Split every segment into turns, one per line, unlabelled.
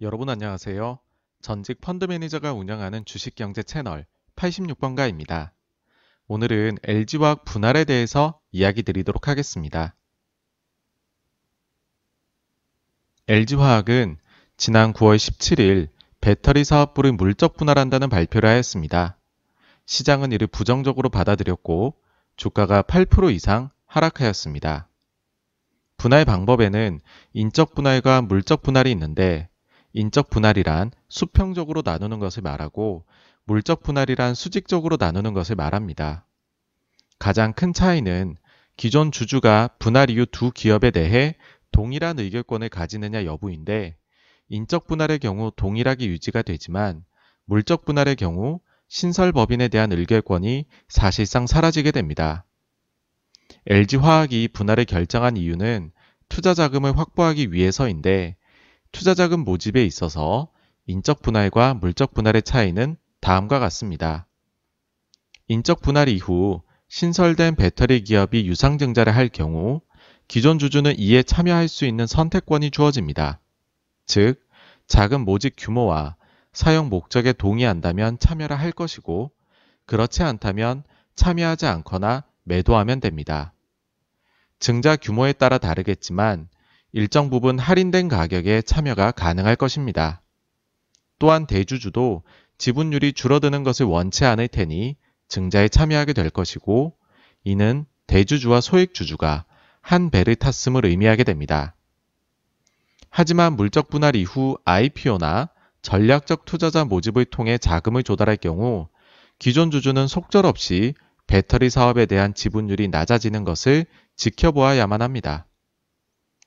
여러분 안녕하세요. 전직 펀드 매니저가 운영하는 주식경제 채널 86번가입니다. 오늘은 LG화학 분할에 대해서 이야기 드리도록 하겠습니다. LG화학은 지난 9월 17일 배터리 사업부를 물적 분할한다는 발표를 하였습니다. 시장은 이를 부정적으로 받아들였고 주가가 8% 이상 하락하였습니다. 분할 방법에는 인적 분할과 물적 분할이 있는데 인적 분할이란 수평적으로 나누는 것을 말하고 물적 분할이란 수직적으로 나누는 것을 말합니다. 가장 큰 차이는 기존 주주가 분할 이후 두 기업에 대해 동일한 의결권을 가지느냐 여부인데 인적 분할의 경우 동일하게 유지가 되지만 물적 분할의 경우 신설 법인에 대한 의결권이 사실상 사라지게 됩니다. LG화학이 분할을 결정한 이유는 투자 자금을 확보하기 위해서인데 투자 자금 모집에 있어서 인적 분할과 물적 분할의 차이는 다음과 같습니다. 인적 분할 이후 신설된 배터리 기업이 유상증자를 할 경우 기존 주주는 이에 참여할 수 있는 선택권이 주어집니다. 즉, 자금 모집 규모와 사용 목적에 동의한다면 참여를 할 것이고, 그렇지 않다면 참여하지 않거나 매도하면 됩니다. 증자 규모에 따라 다르겠지만 일정 부분 할인된 가격에 참여가 가능할 것입니다. 또한 대주주도 지분율이 줄어드는 것을 원치 않을 테니 증자에 참여하게 될 것이고 이는 대주주와 소액주주가 한 배를 탔음을 의미하게 됩니다. 하지만 물적 분할 이후 IPO나 전략적 투자자 모집을 통해 자금을 조달할 경우 기존 주주는 속절없이 배터리 사업에 대한 지분율이 낮아지는 것을 지켜보아야만 합니다.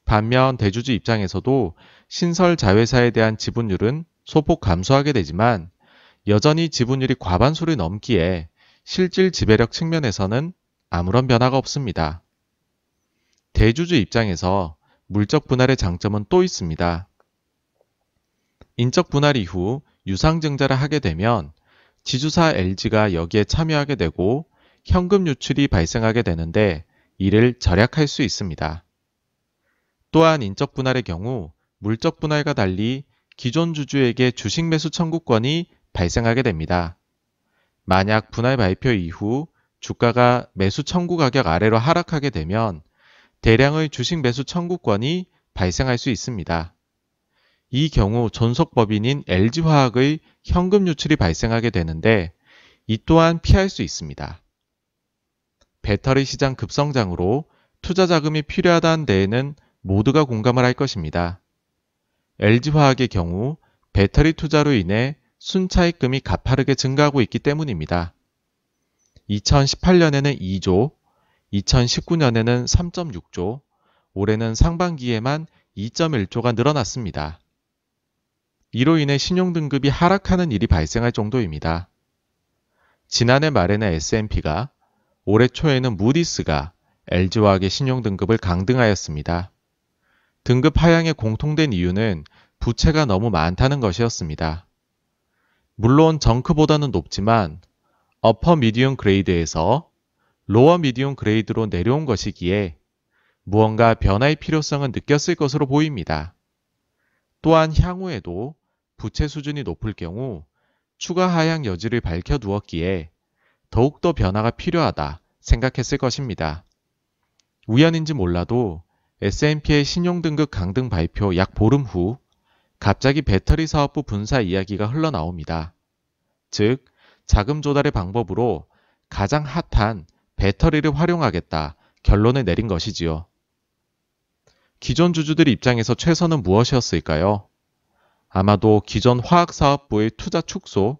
반면 대주주 입장에서도 신설 자회사에 대한 지분율은 소폭 감소하게 되지만 여전히 지분율이 과반수를 넘기에 실질 지배력 측면에서는 아무런 변화가 없습니다. 대주주 입장에서 물적 분할의 장점은 또 있습니다. 인적 분할 이후 유상증자를 하게 되면 지주사 LG가 여기에 참여하게 되고 현금 유출이 발생하게 되는데 이를 절약할 수 있습니다. 또한 인적 분할의 경우 물적 분할과 달리 기존 주주에게 주식 매수 청구권이 발생하게 됩니다. 만약 분할 발표 이후 주가가 매수 청구 가격 아래로 하락하게 되면 대량의 주식 매수 청구권이 발생할 수 있습니다. 이 경우 존속법인인 LG화학의 현금 유출이 발생하게 되는데 이 또한 피할 수 있습니다. 배터리 시장 급성장으로 투자 자금이 필요하다는 데에는 모두가 공감을 할 것입니다. LG화학의 경우 배터리 투자로 인해 순차익금이 가파르게 증가하고 있기 때문입니다. 2018년에는 2조, 2019년에는 3.6조, 올해는 상반기에만 2.1조가 늘어났습니다. 이로 인해 신용등급이 하락하는 일이 발생할 정도입니다. 지난해 말에는 S&P가 올해 초에는 무디스가 LG화학의 신용등급을 강등하였습니다. 등급 하향의 공통된 이유는 부채가 너무 많다는 것이었습니다. 물론 junk보다는 높지만 upper medium grade에서 lower medium grade로 내려온 것이기에 무언가 변화의 필요성은 느꼈을 것으로 보입니다. 또한 향후에도 부채 수준이 높을 경우 추가 하향 여지를 밝혀 두었기에 더욱더 변화가 필요하다 생각했을 것입니다. 우연인지 몰라도 S&P의 신용등급 강등 발표 약 보름 후 갑자기 배터리 사업부 분사 이야기가 흘러나옵니다. 즉, 자금 조달의 방법으로 가장 핫한 배터리를 활용하겠다 결론을 내린 것이지요. 기존 주주들 입장에서 최선은 무엇이었을까요? 아마도 기존 화학사업부의 투자 축소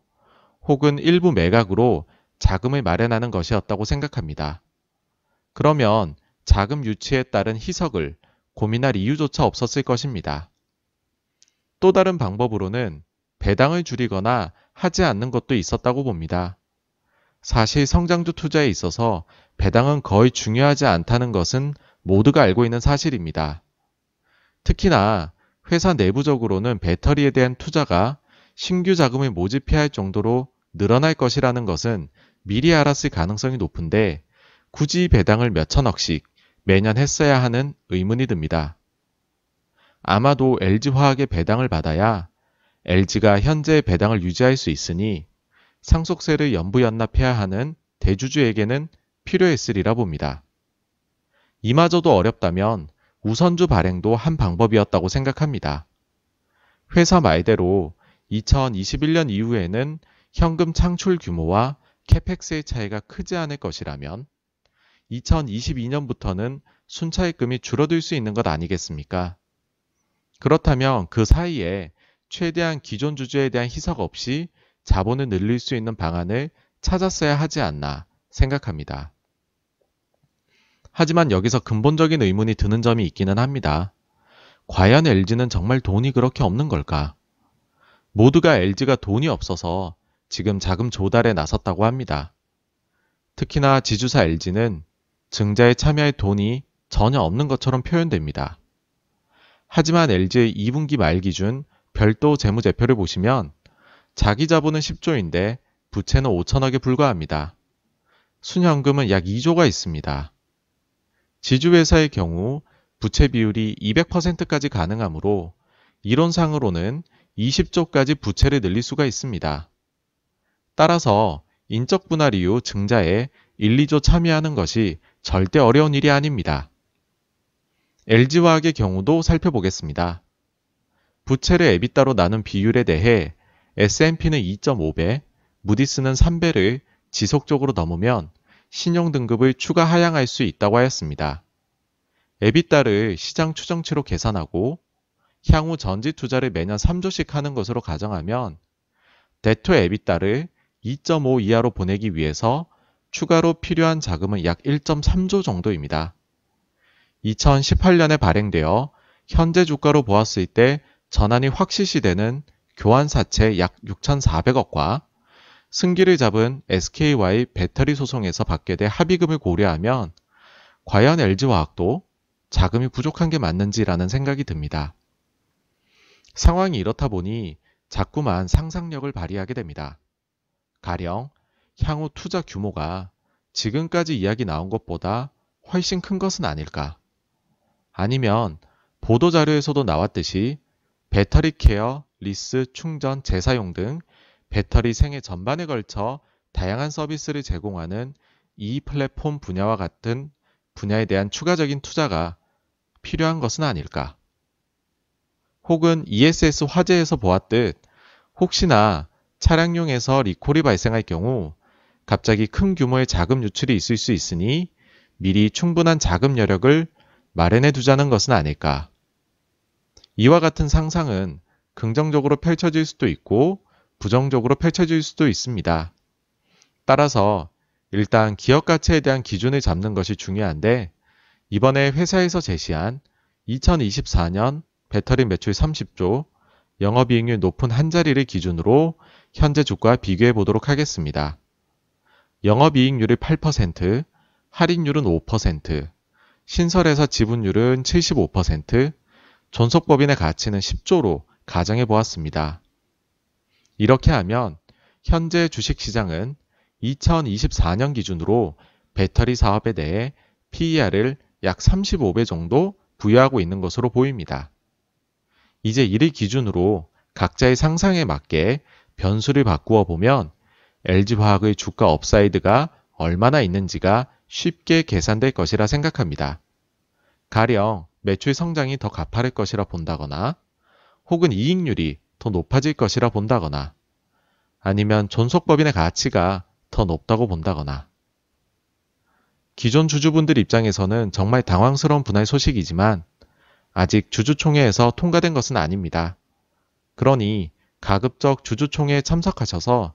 혹은 일부 매각으로 자금을 마련하는 것이었다고 생각합니다. 그러면 자금 유치에 따른 희석을 고민할 이유조차 없었을 것입니다. 또 다른 방법으로는 배당을 줄이거나 하지 않는 것도 있었다고 봅니다. 사실 성장주 투자에 있어서 배당은 거의 중요하지 않다는 것은 모두가 알고 있는 사실입니다. 특히나 회사 내부적으로는 배터리에 대한 투자가 신규 자금을 모집해야 할 정도로 늘어날 것이라는 것은 미리 알았을 가능성이 높은데 굳이 배당을 몇천억씩 매년 했어야 하는 의문이 듭니다. 아마도 LG화학의 배당을 받아야 LG가 현재의 배당을 유지할 수 있으니 상속세를 연부 연납해야 하는 대주주에게는 필요했으리라 봅니다. 이마저도 어렵다면 우선주 발행도 한 방법이었다고 생각합니다. 회사 말대로 2021년 이후에는 현금 창출 규모와 캐펙스의 차이가 크지 않을 것이라면 2022년부터는 순차익금이 줄어들 수 있는 것 아니겠습니까? 그렇다면 그 사이에 최대한 기존 주주에 대한 희석 없이 자본을 늘릴 수 있는 방안을 찾았어야 하지 않나 생각합니다. 하지만 여기서 근본적인 의문이 드는 점이 있기는 합니다. 과연 LG는 정말 돈이 그렇게 없는 걸까? 모두가 LG가 돈이 없어서 지금 자금 조달에 나섰다고 합니다. 특히나 지주사 LG는 증자에 참여할 돈이 전혀 없는 것처럼 표현됩니다. 하지만 LG의 2분기 말 기준 별도 재무제표를 보시면 자기 자본은 10조인데 부채는 5천억에 불과합니다. 순현금은 약 2조가 있습니다. 지주회사의 경우 부채 비율이 200%까지 가능하므로 이론상으로는 20조까지 부채를 늘릴 수가 있습니다. 따라서 인적 분할 이후 증자에 1, 2조 참여하는 것이 절대 어려운 일이 아닙니다. LG화학의 경우도 살펴보겠습니다. 부채를 에비따로 나눈 비율에 대해 S&P는 2.5배, 무디스는 3배를 지속적으로 넘으면 신용 등급을 추가 하향할 수 있다고 하였습니다. 에비따를 시장 추정치로 계산하고 향후 전지 투자를 매년 3조씩 하는 것으로 가정하면 데토 에비따를 2.5 이하로 보내기 위해서 추가로 필요한 자금은 약 1.3조 정도입니다. 2018년에 발행되어 현재 주가로 보았을 때 전환이 확실시 되는 교환사채 약 6,400억과 승기를 잡은 SKY 배터리 소송에서 받게 될 합의금을 고려하면 과연 LG화학도 자금이 부족한 게 맞는지라는 생각이 듭니다. 상황이 이렇다 보니 자꾸만 상상력을 발휘하게 됩니다. 가령 향후 투자 규모가 지금까지 이야기 나온 것보다 훨씬 큰 것은 아닐까? 아니면 보도자료에서도 나왔듯이 배터리 care, 리스, 충전, 재사용 등 배터리 생애 전반에 걸쳐 다양한 서비스를 제공하는 이 플랫폼 분야와 같은 분야에 대한 추가적인 투자가 필요한 것은 아닐까? 혹은 ESS 화재에서 보았듯 혹시나 차량용에서 리콜이 발생할 경우 갑자기 큰 규모의 자금 유출이 있을 수 있으니 미리 충분한 자금 여력을 마련해 두자는 것은 아닐까. 이와 같은 상상은 긍정적으로 펼쳐질 수도 있고 부정적으로 펼쳐질 수도 있습니다. 따라서 일단 기업 가치에 대한 기준을 잡는 것이 중요한데 이번에 회사에서 제시한 2024년 배터리 매출 30조, 영업이익률 높은 한 자리를 기준으로 현재 주가와 비교해 보도록 하겠습니다. 영업이익률이 8%, 할인율은 5%, 신설에서 지분율은 75%, 존속법인의 가치는 10조로 가정해 보았습니다. 이렇게 하면 현재 주식시장은 2024년 기준으로 배터리 사업에 대해 PER을 약 35배 정도 부여하고 있는 것으로 보입니다. 이제 이를 기준으로 각자의 상상에 맞게 변수를 바꾸어 보면 LG화학의 주가 upside가 얼마나 있는지가 쉽게 계산될 것이라 생각합니다. 가령 매출 성장이 더 가파를 것이라 본다거나 혹은 이익률이 더 높아질 것이라 본다거나 아니면 존속법인의 가치가 더 높다고 본다거나 기존 주주분들 입장에서는 정말 당황스러운 분할 소식이지만 아직 주주총회에서 통과된 것은 아닙니다. 그러니 가급적 주주총회에 참석하셔서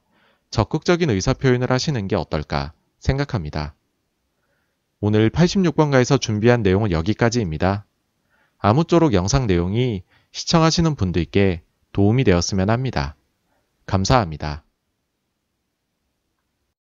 적극적인 의사표현을 하시는 게 어떨까 생각합니다. 오늘 86번가에서 준비한 내용은 여기까지입니다. 아무쪼록 영상 내용이 시청하시는 분들께 도움이 되었으면 합니다. 감사합니다.